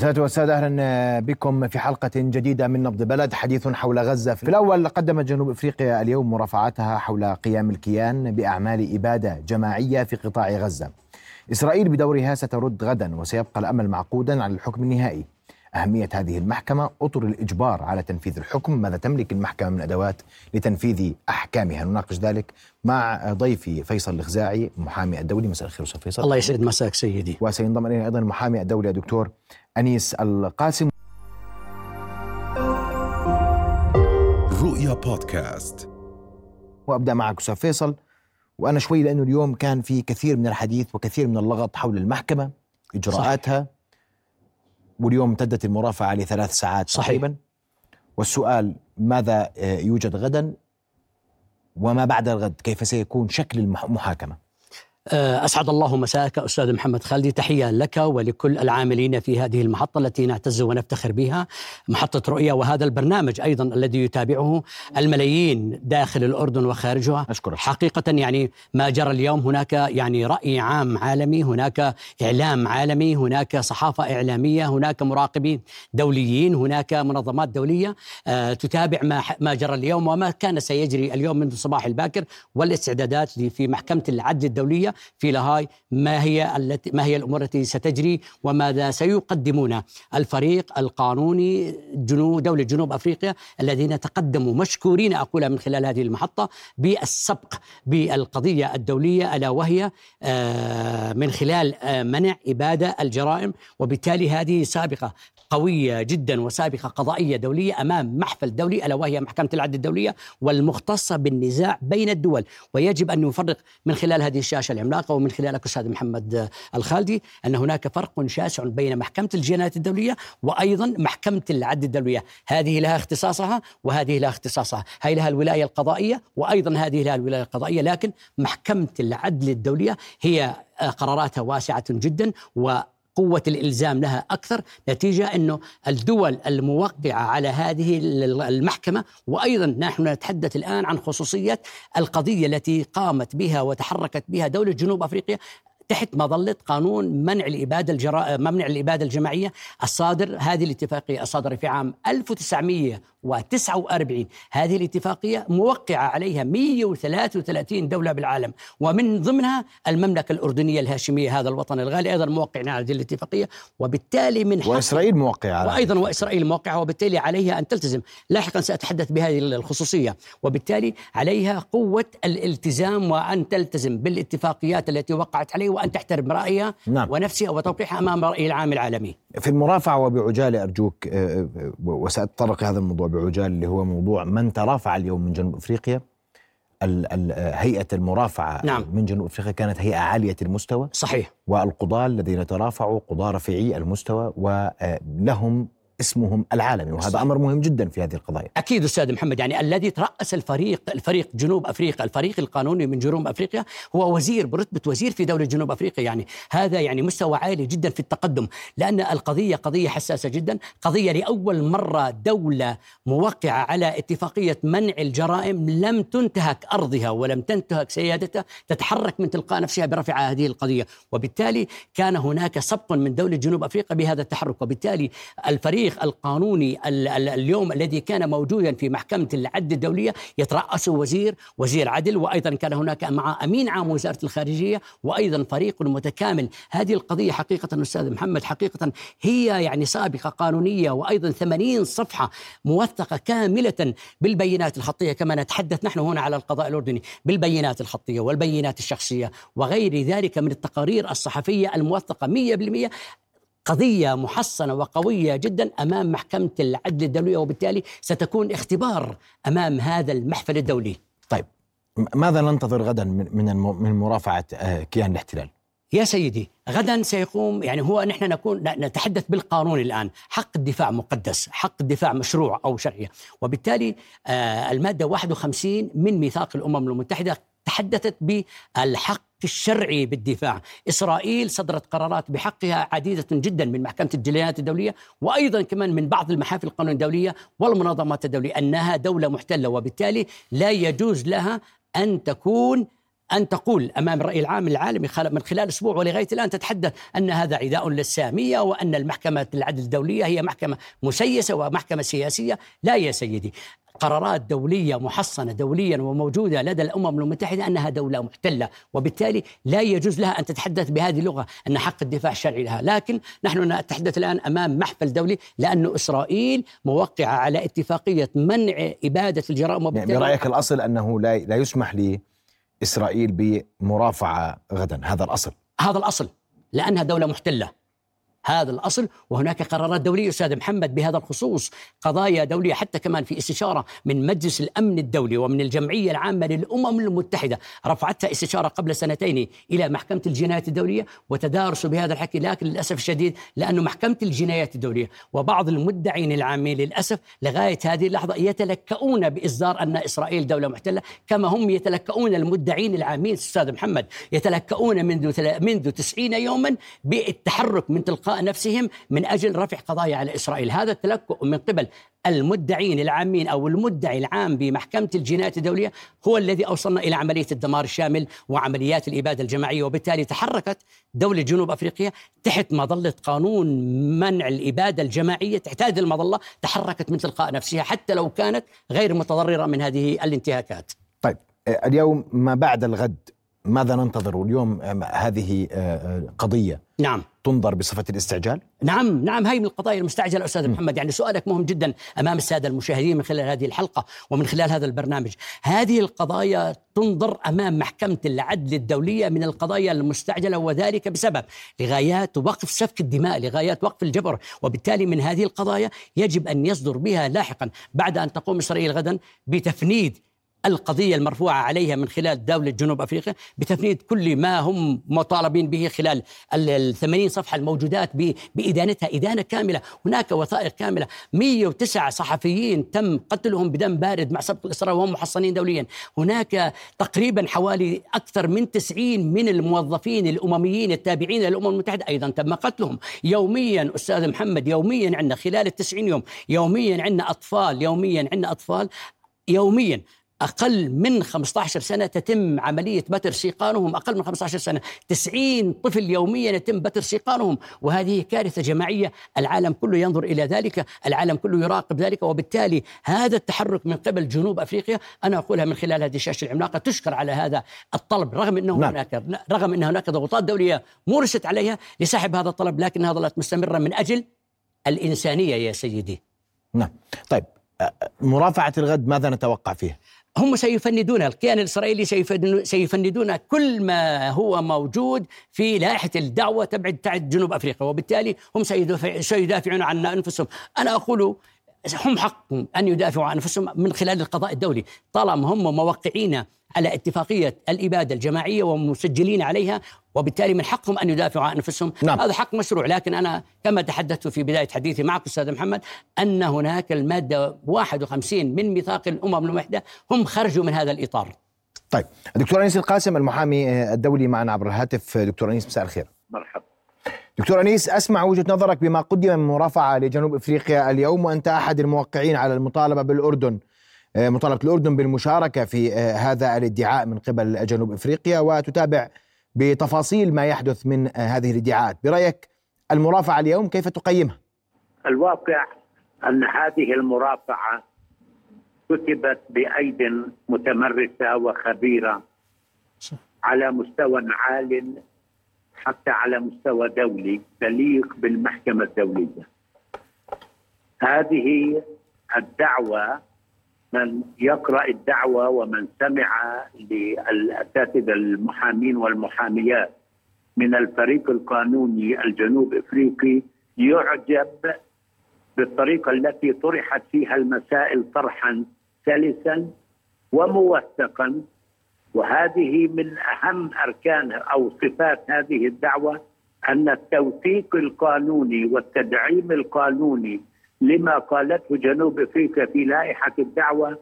سادة والسادة أهلا بكم في حلقة جديدة من نبض بلد حديث حول غزة. في الأول قدمت جنوب أفريقيا اليوم مرافعاتها حول قيام الكيان بأعمال إبادة جماعية في قطاع غزة. إسرائيل بدورها سترد غدا وسيبقى الأمل معقودا على الحكم النهائي. أهمية هذه المحكمة أطر الإجبار على تنفيذ الحكم ماذا تملك المحكمة من أدوات لتنفيذ أحكامها. نناقش ذلك مع ضيفي فيصل الخزاعي محامي الدولي. مساء الخير أستاذ فيصل. الله يسعد مساك سيدي. وسينضم إلينا أيضا المحامي الدولي الدكتور أنيس القاسم. رؤيا بودكاست. وأبدأ معك أستاذ فيصل. وأنا شوي لأنه اليوم كان في كثير من الحديث وكثير من اللغط حول المحكمة إجراءاتها واليوم امتدت المرافعة لثلاث ساعات صحيح. تقريبا. والسؤال ماذا آه، يوجد غدا؟ وما بعد الغد؟ كيف سيكون شكل المحاكمة؟ آه، أسعد الله مساك أستاذ محمد خالدي تحية لك ولكل العاملين في هذه المحطة التي نعتز ونفتخر بها محطة رؤيا وهذا البرنامج أيضا الذي يتابعه الملايين داخل الأردن وخارجها أشكرك. حقيقة يعني ما جرى اليوم هناك يعني رأي عام عالمي هناك إعلام عالمي هناك صحافة إعلامية هناك مراقبين دوليين هناك منظمات دولية آه، تتابع ما ما جرى اليوم وما كان سيجري اليوم منذ الصباح الباكر والإستعدادات في محكمة العدل الدولية في لاهاي ما هي التي ما هي الأمور التي ستجري وماذا سيقدمون؟ الفريق القانوني جنوب دولة جنوب أفريقيا الذين تقدموا مشكورين أقولها من خلال هذه المحطة بالسبق بالقضية الدولية ألا وهي آه، من خلال آه، منع إبادة الجرائم وبالتالي هذه سابقة قوية جدا وسابقة قضائية دولية أمام محفل دولي ألا وهي محكمة العدل الدولية والمختصة بالنزاع بين الدول. ويجب أن نفرق من خلال هذه الشاشة العملاقة ومن خلالك أستاذ محمد الخالدي أن هناك فرق شاسع بين محكمة الجنايات الدولية وأيضا محكمة العدل الدولية. هذه لها اختصاصها وهذه لها اختصاصها. هي لها الولاية القضائية وأيضا هذه لها الولاية القضائية لكن محكمة العدل الدولية هي قراراتها واسعة جدا و قوة الإلزام لها أكثر نتيجة أنه الدول الموقعة على هذه المحكمة وأيضا نحن نتحدث الآن عن خصوصية القضية التي قامت بها وتحركت بها دولة جنوب أفريقيا تحت مظلة قانون منع الإبادة الجرا... منع الإبادة الجماعية الصادر. هذه الاتفاقية الصادرة في عام 1949 هذه الاتفاقية موقعة عليها 133 دولة بالعالم ومن ضمنها المملكة الأردنية الهاشمية هذا الوطن الغالي. أيضا موقع على هذه الاتفاقية وبالتالي من وإسرائيل موقعة وأيضا وإسرائيل موقعة وبالتالي عليها أن تلتزم، لاحقا سأتحدث بهذه الخصوصية، وبالتالي عليها قوة الالتزام وأن تلتزم بالاتفاقيات التي وقعت عليه. وأن تحترم رايها نعم. ونفسها وتوقيعها أمام رأي العام العالمي. في المرافعة وبعجالة أرجوك آه، آه، وسأتطرق لهذا الموضوع بعجالة اللي هو موضوع من ترافع اليوم من جنوب أفريقيا ال- ال- آه، هيئة المرافعة نعم. من جنوب أفريقيا كانت هيئة عالية المستوى صحيح والقضاة الذين ترافعوا قضاة رفيعي المستوى ولهم اسمهم العالمي وهذا. أمر مهم جدا في هذه القضايا أكيد أستاذ محمد يعني الذي ترأس الفريق الفريق جنوب أفريقيا الفريق القانوني من جنوب أفريقيا هو وزير برتبة وزير في دولة جنوب أفريقيا يعني هذا يعني مستوى عالي جدا في التقدم لأن القضية قضية حساسة جدا قضية لأول مرة دولة موقعة على اتفاقية منع الجرائم لم تنتهك أرضها ولم تنتهك سيادتها تتحرك من تلقاء نفسها برفع هذه القضية وبالتالي كان هناك سبق من دولة جنوب أفريقيا بهذا التحرك وبالتالي الفريق القانوني ال- ال- اليوم الذي كان موجودا في محكمة العدل الدولية يترأسه وزير وزير عدل وأيضا كان هناك مع أمين عام وزارة الخارجية وأيضا فريق متكامل. هذه القضية حقيقة أستاذ محمد حقيقة هي يعني سابقة قانونية وأيضا 80 صفحة موثقة كاملة بالبينات الخطية كما نتحدث نحن هنا على القضاء الأردني بالبينات الخطية والبينات الشخصية وغير ذلك من التقارير الصحفية الموثقة 100% قضية محصنة وقوية جدا أمام محكمة العدل الدولية وبالتالي ستكون اختبار أمام هذا المحفل الدولي. طيب. ماذا ننتظر غدا من من مرافعة آه، كيان الاحتلال؟ يا سيدي غدا سيقوم يعني هو نحن نكون نتحدث بالقانون الآن. حق الدفاع مقدس حق الدفاع مشروع أو شرعيه وبالتالي آه المادة 51 من ميثاق الأمم المتحدة تحدثت بالحق الشرعي بالدفاع. إسرائيل صدرت قرارات بحقها عديدة جدا من محكمة الجنايات الدولية وأيضا كمان من بعض المحافل القانون الدولية والمنظمات الدولية أنها دولة محتلة وبالتالي لا يجوز لها أن تكون أن تقول أمام الرأي العام العالمي من خلال أسبوع ولغاية الآن تتحدث أن هذا عداء للسامية وأن المحكمة العدل الدولية هي محكمة مسيسة ومحكمة سياسية. لا يا سيدي قرارات دولية محصنة دوليا وموجودة لدى الأمم المتحدة أنها دولة محتلة وبالتالي لا يجوز لها أن تتحدث بهذه اللغة أن حق الدفاع الشرعي لها. لكن نحن نتحدث الآن أمام محفل دولي لأن إسرائيل موقعة على اتفاقية منع إبادة الجرائم يعني برأيك الأصل أنه لا, لا يسمح لإسرائيل بمرافعة غدا هذا الأصل. هذا الأصل لأنها دولة محتلة. هذا الأصل. وهناك قرارات دولية أستاذ محمد بهذا الخصوص. قضايا دولية حتى كمان في استشارة من مجلس الأمن الدولي ومن الجمعية العامة للأمم المتحدة. رفعتها استشارة قبل سنتين إلى محكمة الجنايات الدولية وتدارسوا بهذا الحكي لكن للأسف الشديد لأنه محكمة الجنايات الدولية وبعض المدعين العامين للأسف لغاية هذه اللحظة يتلكؤون بإصدار أن إسرائيل دولة محتلة كما هم يتلكؤون المدعين العامين أستاذ محمد يتلكؤون منذ منذ 90 يوما بالتحرك من تلقاء نفسهم من أجل رفع قضايا على إسرائيل، هذا التلكؤ من قبل المدعين العامين أو المدعي العام بمحكمة الجنايات الدولية هو الذي أوصلنا إلى عملية الدمار الشامل وعمليات الإبادة الجماعية وبالتالي تحركت دولة جنوب أفريقيا تحت مظلة قانون منع الإبادة الجماعية تحت هذه المظلة تحركت من تلقاء نفسها حتى لو كانت غير متضررة من هذه الانتهاكات. طيب اليوم ما بعد الغد ماذا ننتظر اليوم؟ هذه آه، آه، قضية نعم. تنظر بصفة الاستعجال؟ نعم نعم هي من القضايا المستعجلة أستاذ م. محمد. يعني سؤالك مهم جدا أمام السادة المشاهدين من خلال هذه الحلقة ومن خلال هذا البرنامج. هذه القضايا تنظر أمام محكمة العدل الدولية من القضايا المستعجلة وذلك بسبب لغايات وقف سفك الدماء لغايات وقف الجبر. وبالتالي من هذه القضايا يجب أن يصدر بها لاحقا بعد أن تقوم إسرائيل غدا بتفنيد القضية المرفوعة عليها من خلال دولة جنوب أفريقيا بتفنيد كل ما هم مطالبين به خلال الثمانين صفحة الموجودات بإدانتها إدانة كاملة. هناك وثائق كاملة. 109 صحفيين تم قتلهم بدم بارد مع سبق الإصرار وهم محصنين دوليا. هناك تقريبا حوالي أكثر من 90 من الموظفين الأمميين التابعين للأمم المتحدة أيضا تم قتلهم. يوميا أستاذ محمد يوميا عندنا خلال التسعين يوم يوميا عندنا أطفال يوميا عندنا أطفال يوميا أقل من 15 سنة تتم عملية بتر سيقانهم. أقل من 15 سنة. 90 طفل يوميا يتم بتر سيقانهم. وهذه كارثة جماعية. العالم كله ينظر إلى ذلك. العالم كله يراقب ذلك. وبالتالي هذا التحرك من قبل جنوب أفريقيا أنا أقولها من خلال هذه الشاشة العملاقة تشكر على هذا الطلب. رغم أنه نعم. هناك رغم أن هناك ضغوطات دولية مورست عليها لسحب هذا الطلب لكنها ظلت مستمرة من أجل الإنسانية يا سيدي. نعم. طيب مرافعة الغد ماذا نتوقع فيه؟ هم سيفندون الكيان الإسرائيلي سيفندون كل ما هو موجود في لائحة الدعوة تبعد تبعد جنوب أفريقيا وبالتالي هم سيدافعون عن أنفسهم. أنا أقول هم حقهم أن يدافعوا عن أنفسهم من خلال القضاء الدولي طالما هم موقعين على اتفاقية الإبادة الجماعية ومسجلين عليها وبالتالي من حقهم أن يدافعوا عن أنفسهم. نعم. هذا حق مشروع لكن أنا كما تحدثت في بداية حديثي معك أستاذ محمد أن هناك المادة 51 من ميثاق الأمم المتحدة هم خرجوا من هذا الإطار. طيب دكتور أنيس القاسم المحامي الدولي معنا عبر الهاتف. دكتور أنيس مساء الخير. مرحبا. دكتور أنيس أسمع وجهة نظرك بما قدم من مرافعة لجنوب إفريقيا اليوم وأنت أحد الموقعين على المطالبة بالأردن آه، مطالبة الأردن بالمشاركة في آه، هذا الادعاء من قبل جنوب إفريقيا وتتابع بتفاصيل ما يحدث من آه، هذه الادعاءات برأيك المرافعة اليوم كيف تقيمها؟ الواقع أن هذه المرافعة كتبت بأيد متمرسة وخبيرة على مستوى عال حتى على مستوى دولي تليق بالمحكمة الدولية. هذه الدعوة من يقرأ الدعوة ومن سمع للأساتذة المحامين والمحاميات من الفريق القانوني الجنوب إفريقي يعجب بالطريقة التي طرحت فيها المسائل طرحا سلسا وموثقا. وهذه من أهم أركان أو صفات هذه الدعوة أن التوثيق القانوني والتدعيم القانوني لما قالته جنوب أفريقيا في لائحة الدعوة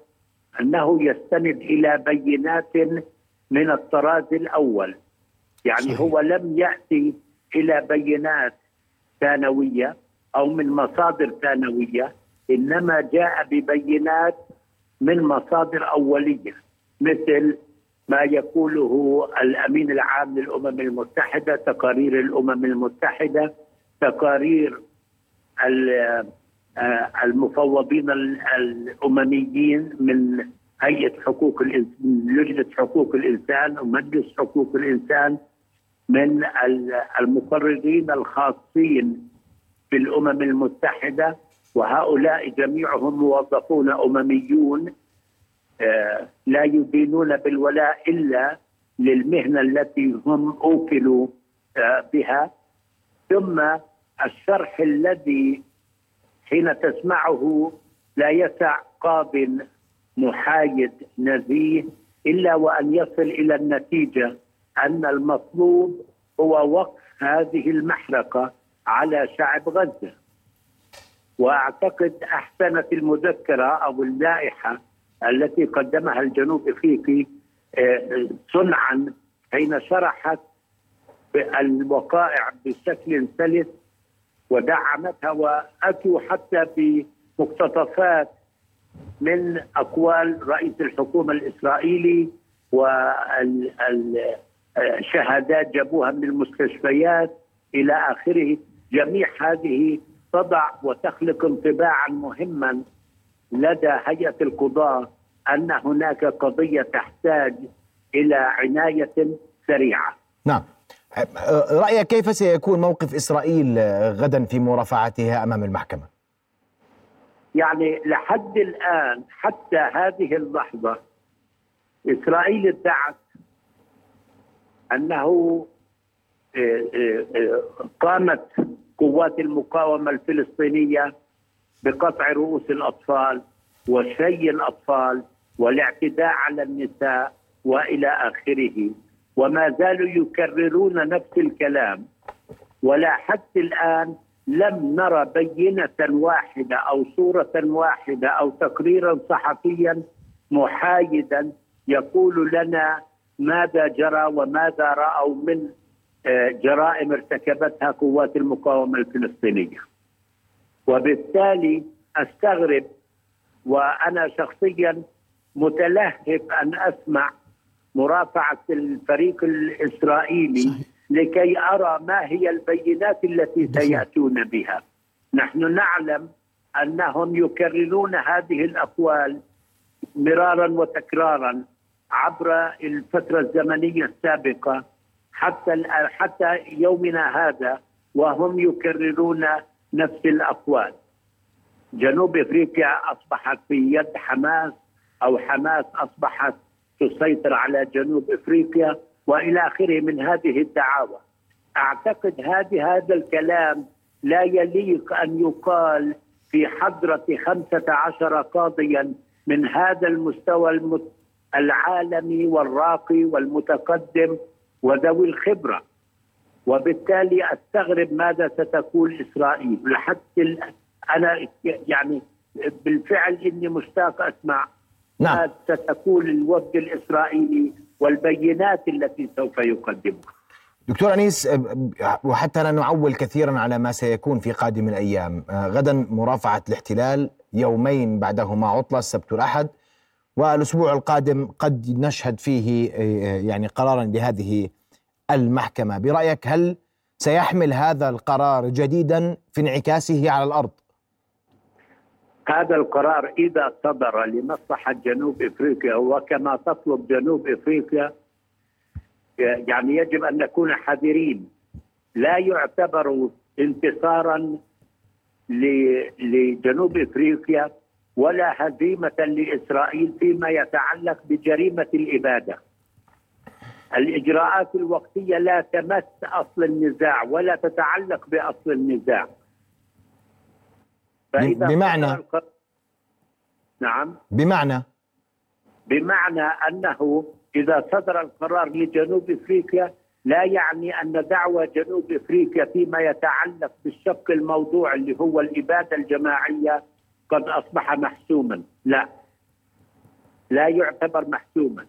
أنه يستند إلى بينات من الطراز الأول يعني صحيح. هو لم يأتي إلى بينات ثانوية أو من مصادر ثانوية إنما جاء ببينات من مصادر أولية مثل ما يقوله الأمين العام للأمم المتحدة تقارير الأمم المتحدة تقارير آه، المفوضين الأمميين من هيئة حقوق الانسان لجنة حقوق الإنسان ومجلس حقوق الإنسان من المقررين الخاصين في الأمم المتحدة وهؤلاء جميعهم موظفون أمميون لا يدينون بالولاء إلا للمهنة التي هم أوكلوا آه، بها. ثم الشرح الذي حين تسمعه لا يسع قاض محايد نزيه إلا وأن يصل إلى النتيجة أن المطلوب هو وقف هذه المحرقة على شعب غزة. وأعتقد أحسنت المذكرة أو اللائحة التي قدمها الجنوب إفريقي آه، صنعا حين شرحت الوقائع بشكل سلس ودعمتها وأتوا حتى بمقتطفات من أقوال رئيس الحكومة الإسرائيلي والشهادات جابوها من المستشفيات إلى آخره. جميع هذه تضع وتخلق انطباعا مهما لدى هيئة القضاه أن هناك قضية تحتاج إلى عناية سريعة. نعم. رأيك كيف سيكون موقف إسرائيل غدا في مرافعتها أمام المحكمة؟ يعني لحد الآن حتى هذه اللحظة إسرائيل ادعت أنه آه، آه، آه، قامت قوات المقاومة الفلسطينية بقطع رؤوس الأطفال وشي الأطفال والاعتداء على النساء وإلى آخره وما زالوا يكررون نفس الكلام ولا حتى الآن لم نرى بينة واحدة أو صورة واحدة أو تقريرا صحفيا محايدا يقول لنا ماذا جرى وماذا رأوا من آه، جرائم ارتكبتها قوات المقاومة الفلسطينية. وبالتالي أستغرب وأنا شخصيا متلهف أن أسمع مرافعة الفريق الإسرائيلي لكي أرى ما هي البينات التي سيأتون بها. نحن نعلم أنهم يكررون هذه الأقوال مرارا وتكرارا عبر الفترة الزمنية السابقة حتى حتى يومنا هذا وهم يكررون نفس الأقوال. جنوب أفريقيا أصبحت في يد حماس أو حماس أصبحت تسيطر على جنوب أفريقيا وإلى آخره من هذه الدعاوى. أعتقد هذه هذا الكلام لا يليق أن يقال في حضرة خمسة عشر قاضيا من هذا المستوى العالمي والراقي والمتقدم وذوي الخبرة وبالتالي أستغرب ماذا ستقول إسرائيل. لحتى أنا يعني بالفعل إني مشتاق أسمع نعم. ستقول الوفد الإسرائيلي والبينات التي سوف يقدمها. دكتور أنيس وحتى لا نعول كثيرا على ما سيكون في قادم الأيام. غدا مرافعة الاحتلال يومين بعدهما عطلة السبت والاحد والأسبوع القادم قد نشهد فيه يعني قرارا لهذه المحكمة. برأيك هل سيحمل هذا القرار جديدا في انعكاسه على الأرض؟ هذا القرار إذا صدر لمصلحة جنوب إفريقيا وكما تطلب جنوب إفريقيا يعني يجب أن نكون حذرين. لا يعتبر انتصارا لجنوب إفريقيا ولا هزيمة لإسرائيل فيما يتعلق بجريمة الإبادة. الإجراءات الوقتية لا تمس أصل النزاع ولا تتعلق بأصل النزاع. فإذا بمعنى؟ نعم. بمعنى؟ بمعنى أنه إذا صدر القرار لجنوب إفريقيا لا يعني أن دعوى جنوب إفريقيا فيما يتعلق بالشق الموضوع اللي هو الإبادة الجماعية قد أصبح محسوما، لا. لا يعتبر محسوما.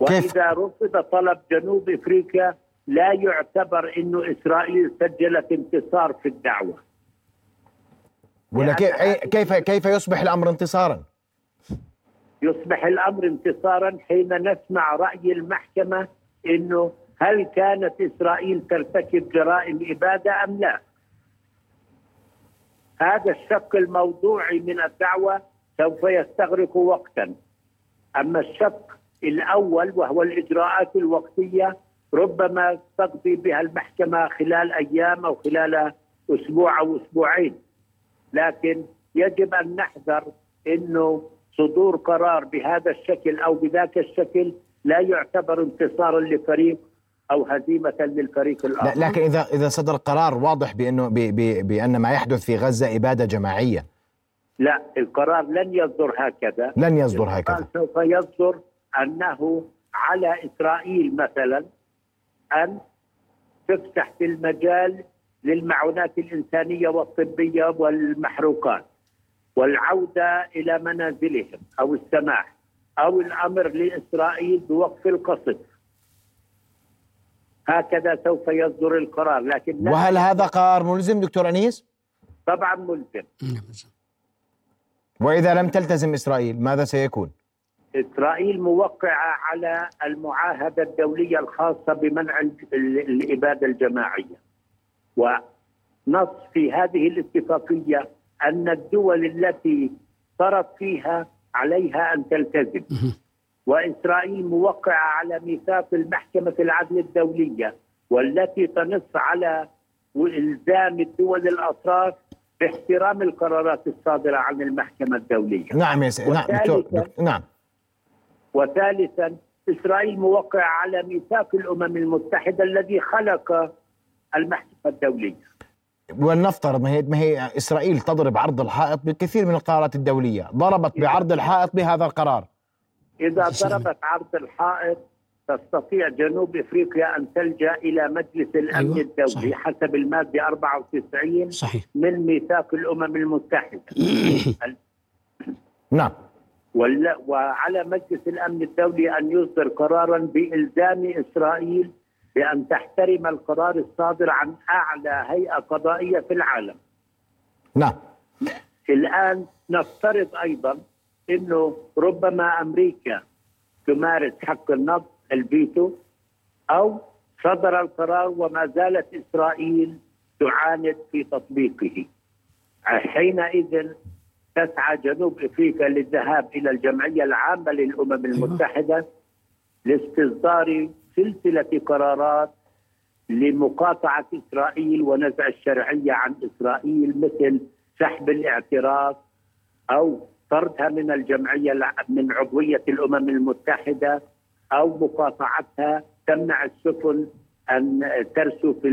وإذا رفض طلب جنوب إفريقيا لا يعتبر إنه إسرائيل سجلت انتصار في الدعوة. ولا كيف كيف يصبح الأمر انتصارا؟ يصبح الأمر انتصارا حين نسمع رأي المحكمة إنه هل كانت إسرائيل ترتكب جرائم إبادة أم لا؟ هذا الشق الموضوعي من الدعوة سوف يستغرق وقتا أما الشق الأول وهو الإجراءات الوقتية ربما تقضي بها المحكمة خلال أيام أو خلال أسبوع أو أسبوعين. لكن يجب أن نحذر إنه صدور قرار بهذا الشكل أو بذاك الشكل لا يعتبر انتصارا لفريق أو هزيمة للفريق الآخر. لكن إذا إذا صدر قرار واضح بأنه بأن ما يحدث في غزة إبادة جماعية. لا القرار لن يصدر هكذا. لن يصدر هكذا. سوف يصدر أنه على إسرائيل مثلا أن تفتح في المجال للمعونات الإنسانية والطبية والمحروقات والعودة إلى منازلهم أو السماح أو الأمر لإسرائيل بوقف القصف هكذا سوف يصدر القرار لكن وهل هذا قرار ملزم دكتور أنيس؟ طبعا ملزم وإذا لم تلتزم إسرائيل ماذا سيكون؟ إسرائيل موقعة على المعاهدة الدولية الخاصة بمنع الإبادة الجماعية ونص في هذه الاتفاقية أن الدول التي فرض فيها عليها أن تلتزم وإسرائيل موقعة على ميثاق المحكمة العدل الدولية والتي تنص على إلزام الدول الأطراف باحترام القرارات الصادرة عن المحكمة الدولية. نعم يا سيدي نعم دكتور نعم. وثالثا إسرائيل موقعه على ميثاق الأمم المتحدة الذي خلق المحكمه الدوليه. ولنفترض ما هي ما هي إسرائيل تضرب عرض الحائط بالكثير من القرارات الدولية، ضربت بعرض الحائط بهذا القرار. إذا ضربت عرض الحائط تستطيع جنوب إفريقيا أن تلجأ إلى مجلس الأمن أيوة الدولي صحيح. حسب المادة 94 صحيح. من ميثاق الأمم المتحدة. نعم. وعلى مجلس الأمن الدولي أن يصدر قرارا بإلزام إسرائيل بأن تحترم القرار الصادر عن أعلى هيئة قضائية في العالم. نعم. الآن نفترض أيضا أنه ربما أمريكا تمارس حق النص الفيتو أو صدر القرار وما زالت إسرائيل تعاند في تطبيقه. حينئذ تسعى جنوب أفريقيا للذهاب إلى الجمعية العامة للأمم أيوة. المتحدة لاستصدار سلسلة قرارات لمقاطعة إسرائيل ونزع الشرعية عن إسرائيل مثل سحب الاعتراف أو طردها من الجمعية من عضوية الأمم المتحدة أو مقاطعتها تمنع السفن أن ترسو في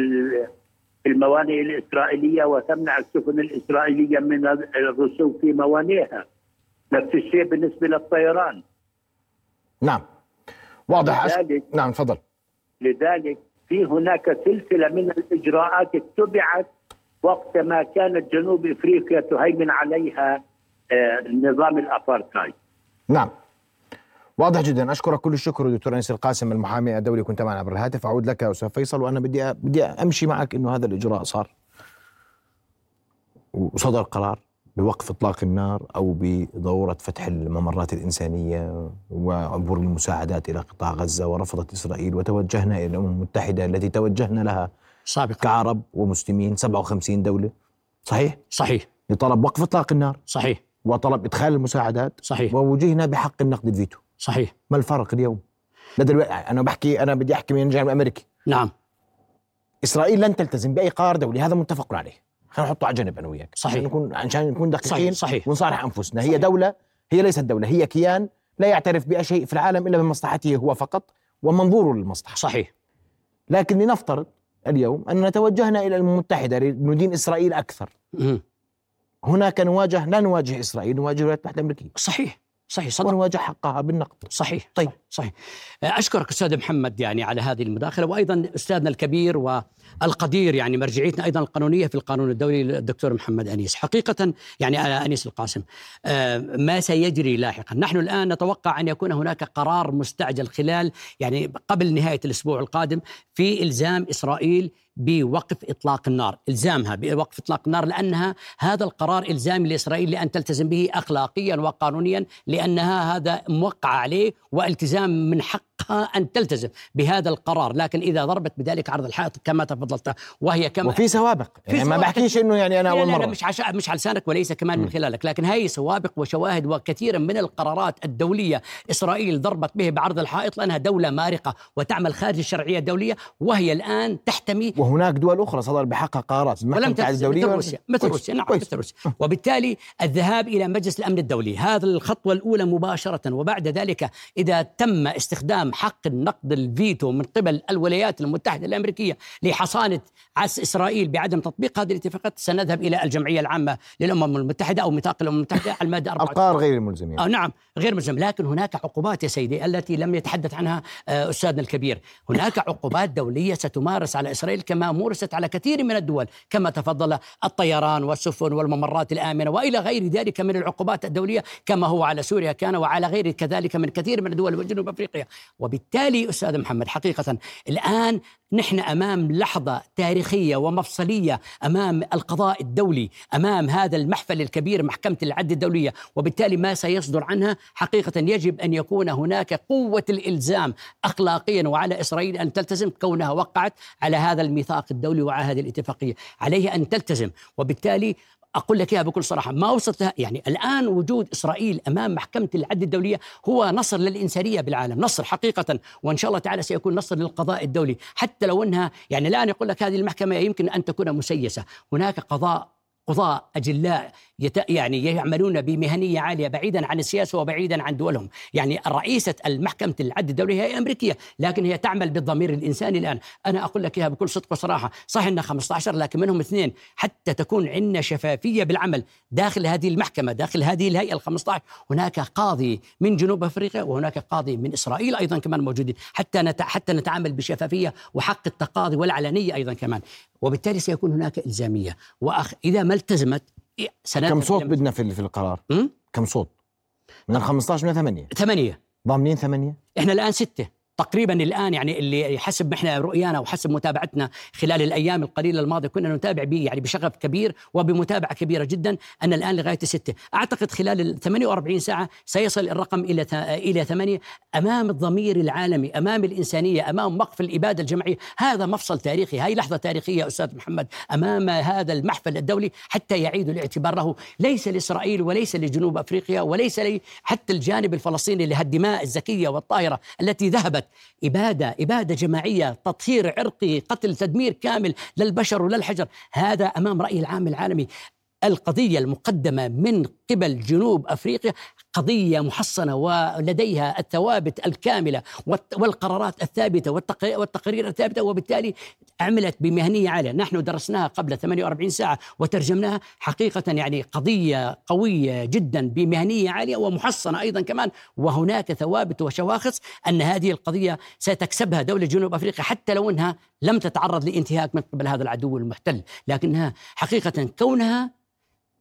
الموانئ الإسرائيلية وتمنع السفن الإسرائيلية من الرسوب في موانئها. نفس الشيء بالنسبة للطيران. نعم. واضح لذلك نعم تفضل لذلك في هناك سلسلة من الإجراءات اتبعت وقت ما كانت جنوب إفريقيا تهيمن عليها آه، نظام الابارتايد نعم واضح جدا. أشكرك كل الشكر دكتور أنس القاسم المحامي الدولي. كنت معنا عبر الهاتف. أعود لك أستاذ فيصل وأنا بدي بدي أمشي معك إنه هذا الإجراء صار. وصدر قرار بوقف إطلاق النار أو بضروره فتح الممرات الإنسانية وعبور المساعدات إلى قطاع غزة ورفضت إسرائيل. وتوجهنا إلى الأمم المتحدة التي توجهنا لها سابقا. كعرب ومسلمين 57 دولة. صحيح؟ صحيح. لطلب وقف إطلاق النار. صحيح. وطلب إدخال المساعدات. صحيح. ووجهنا بحق النقد الفيتو صحيح. ما الفرق اليوم؟ لدى أنا بحكي أنا بدي أحكي من الجانب الأمريكي. نعم. إسرائيل لن تلتزم بأي قرار دولي هذا متفق عليه. خلينا نحطه على جنب أنا وياك. صحيح. عشان نكون عشان نكون دقيقين صحيح, صحيح. ونصارح أنفسنا. هي دولة هي ليست دولة هي كيان لا يعترف بأي شيء في العالم إلا بمصلحته هو فقط ومنظوره للمصلحة. صحيح. لكن لنفترض اليوم اننا توجهنا إلى الامم المتحدة لندين إسرائيل أكثر. هناك نواجه لا نواجه إسرائيل نواجه الولايات المتحدة الأمريكية. صحيح. صحيح صدق ونواجه حقها بالنقد. صحيح. طيب. صحيح. أشكرك أستاذ محمد يعني على هذه المداخلة وأيضا أستاذنا الكبير والقدير يعني مرجعيتنا أيضا القانونية في القانون الدولي الدكتور محمد أنيس. حقيقة يعني أنيس القاسم ما سيجري لاحقا. نحن الآن نتوقع أن يكون هناك قرار مستعجل خلال يعني قبل نهاية الأسبوع القادم في إلزام إسرائيل بوقف إطلاق النار، إلزامها بوقف إطلاق النار لأنها هذا القرار إلزامي لإسرائيل لأن تلتزم به اخلاقيا وقانونيا لأنها هذا موقع عليه والتزام من حقها أن تلتزم بهذا القرار، لكن إذا ضربت بذلك عرض الحائط كما تفضلت وهي كما وفي سوابق. يعني ما بحكيش إنه يعني أنا أول مرة. مش عشا مش على لسانك وليس كمان من خلالك لكن هي سوابق وشواهد وكثيرا من القرارات الدولية. إسرائيل ضربت به بعرض الحائط لأنها دولة مارقة وتعمل خارج الشرعية الدولية وهي الآن تحتمي وهناك دول أخرى صدر بحقها قرارات. ولم الدولية مثل روسيا مثل. روسيا. نعم. مثل روسيا. وبالتالي الذهاب إلى مجلس الأمن الدولي. هذا الخطوة الأولى مباشرة وبعد ذلك إذا تم استخدام حق النقد الفيتو من قبل الولايات المتحدة الأمريكية لحصانة عس إسرائيل بعدم تطبيق هذه الاتفاقات سنذهب إلى الجمعية العامة للأمم المتحدة أو ميثاق الأمم المتحدة على المادة 4 القرار غير يعني. آه نعم غير ملزم لكن هناك عقوبات يا سيدي التي لم يتحدث عنها آه أستاذنا الكبير. هناك عقوبات دولية ستمارس على إسرائيل كما مورست على كثير من الدول كما تفضل الطيران والسفن والممرات الآمنة وإلى غير ذلك من العقوبات الدولية كما هو على سوريا كان وعلى غير كذلك من كثير من الدول وجنوب أفريقيا. وبالتالي أستاذ محمد حقيقة الآن نحن أمام لحظة تاريخية ومفصلية أمام القضاء الدولي أمام هذا المحفل الكبير محكمة العدل الدولية وبالتالي ما سيصدر عنها حقيقة يجب أن يكون هناك قوة الإلزام اخلاقيا وعلى إسرائيل أن تلتزم كونها وقعت على هذا الميثاق الدولي وعلى هذه الاتفاقية. عليها أن تلتزم وبالتالي أقول لك إياها بكل صراحة ما وصلت يعني الآن وجود إسرائيل أمام محكمة العدل الدولية هو نصر للإنسانية بالعالم نصر حقيقة وإن شاء الله تعالى سيكون نصر للقضاء الدولي حتى لو إنها يعني الآن يقول لك هذه المحكمة يمكن أن تكون مسيسة هناك قضاء قضاة أجلاء. يعني يعملون بمهنية عالية بعيدا عن السياسة وبعيدا عن دولهم. يعني رئيسة المحكمة العدل الدولية هي أمريكية لكن هي تعمل بالضمير الإنساني الآن. أنا أقول لك إياها بكل صدق وصراحة. صحيح أنها 15 لكن منهم اثنين. حتى تكون عندنا شفافية بالعمل داخل هذه المحكمة داخل هذه الهيئة ال 15 هناك قاضي من جنوب أفريقيا وهناك قاضي من إسرائيل أيضا كمان موجودين. حتى نت... حتى نتعامل بشفافية وحق التقاضي والعلنية أيضا كمان. وبالتالي سيكون هناك إلزامية. وأخ... إذا ما التزمت سنذهب كم صوت بدنا في في القرار؟ م? كم صوت؟ من ال 15 من ثمانية ثمانية ضامنين ثمانية؟ إحنا الآن ستة تقريبا الآن يعني اللي حسب إحنا رؤيانا وحسب متابعتنا خلال الأيام القليلة الماضية كنا نتابع به يعني بشغف كبير وبمتابعة كبيرة جدا أن الآن لغاية سته، أعتقد خلال ال 48 ساعة سيصل الرقم إلى إلى ثمانية أمام الضمير العالمي، أمام الإنسانية، أمام وقف الإبادة الجماعية، هذا مفصل تاريخي، هاي لحظة تاريخية أستاذ محمد أمام هذا المحفل الدولي حتى يعيدوا الاعتبار له. ليس لإسرائيل وليس لجنوب أفريقيا وليس لي حتى الجانب الفلسطيني لهالدماء الزكية والطاهره التي ذهبت إبادة إبادة جماعية تطهير عرقي قتل تدمير كامل للبشر وللحجر. هذا أمام رأي العام العالمي. القضية المقدمة من قبل جنوب أفريقيا قضية محصنة ولديها الثوابت الكاملة والقرارات الثابتة والتق- والتقارير الثابتة وبالتالي عملت بمهنية عالية. نحن درسناها قبل 48 ساعة وترجمناها. حقيقة يعني قضية قوية جدا بمهنية عالية ومحصنة أيضا كمان. وهناك ثوابت وشواخص أن هذه القضية ستكسبها دولة جنوب أفريقيا حتى لو أنها لم تتعرض لانتهاك من قبل هذا العدو المحتل. لكنها حقيقة كونها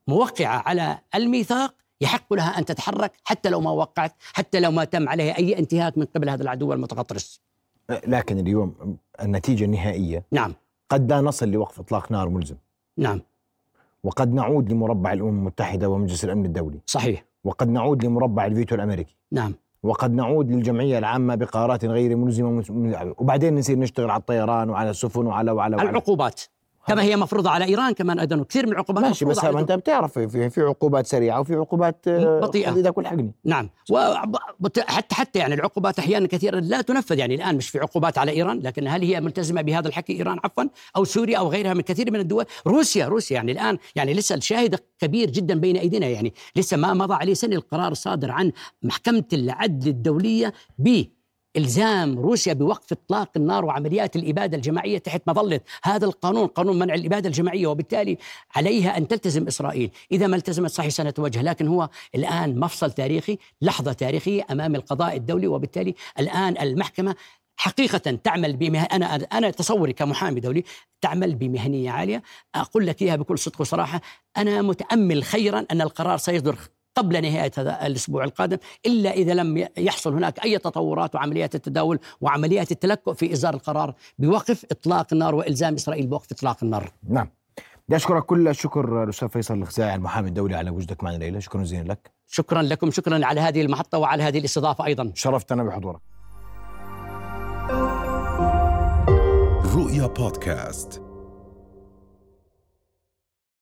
موقعة على الميثاق يحق لها أن تتحرك حتى لو ما وقعت حتى لو ما تم عليها أي انتهاك من قبل هذا العدو المتغطرس. لكن اليوم النتيجة النهائية نعم. قد لا نصل لوقف إطلاق نار ملزم. نعم. وقد نعود لمربع الأمم المتحدة ومجلس الأمن الدولي. صحيح. وقد نعود لمربع الفيتو الأمريكي. نعم. وقد نعود للجمعية العامة بقرارات غير ملزمة. وبعدين نصير نشتغل على الطيران وعلى السفن وعلى وعلى, وعلى. العقوبات. كما هي مفروضة على إيران كمان أيضا وكثير من العقوبات ماشي بس أنت بتعرف في, في عقوبات سريعة وفي عقوبات آه، بطيئة. خذ إيدك والحقني نعم. وحتى حتى يعني العقوبات أحيانا كثيرا لا تنفذ. يعني الآن مش في عقوبات على إيران لكن هل هي ملتزمة بهذا الحكي إيران عفوا أو سوريا أو غيرها من كثير من الدول؟ روسيا روسيا. يعني الآن يعني لسه الشاهد كبير جدا بين أيدينا. يعني لسه ما مضى عليه سنة القرار صادر عن محكمة العدل الدولية ب إلزام روسيا بوقف إطلاق النار وعمليات الإبادة الجماعية تحت مظلة. هذا القانون قانون منع الإبادة الجماعية وبالتالي عليها أن تلتزم إسرائيل، إذا ما التزمت صحيح سنتوجه لكن هو الآن مفصل تاريخي، لحظة تاريخية أمام القضاء الدولي وبالتالي الآن المحكمة حقيقة تعمل بمه... أنا أنا تصوري كمحامي دولي تعمل بمهنية عالية. أقول لك إياها بكل صدق وصراحة أنا متأمل خيرا أن القرار سيصدر قبل نهاية هذا الأسبوع القادم إلا إذا لم يحصل هناك أي تطورات وعمليات التداول وعمليات التلكؤ في اصدار القرار بوقف إطلاق النار وإلزام إسرائيل بوقف إطلاق النار. نعم. بدي اشكرك كل الشكر الأستاذ فيصل الخزاعي المحامي الدولي على وجودك معنا الليلة، شكرا جزيلا لك. شكرا لكم، شكرا على هذه المحطة وعلى هذه الاستضافة أيضا. شرفتنا بحضورك. رؤيا بودكاست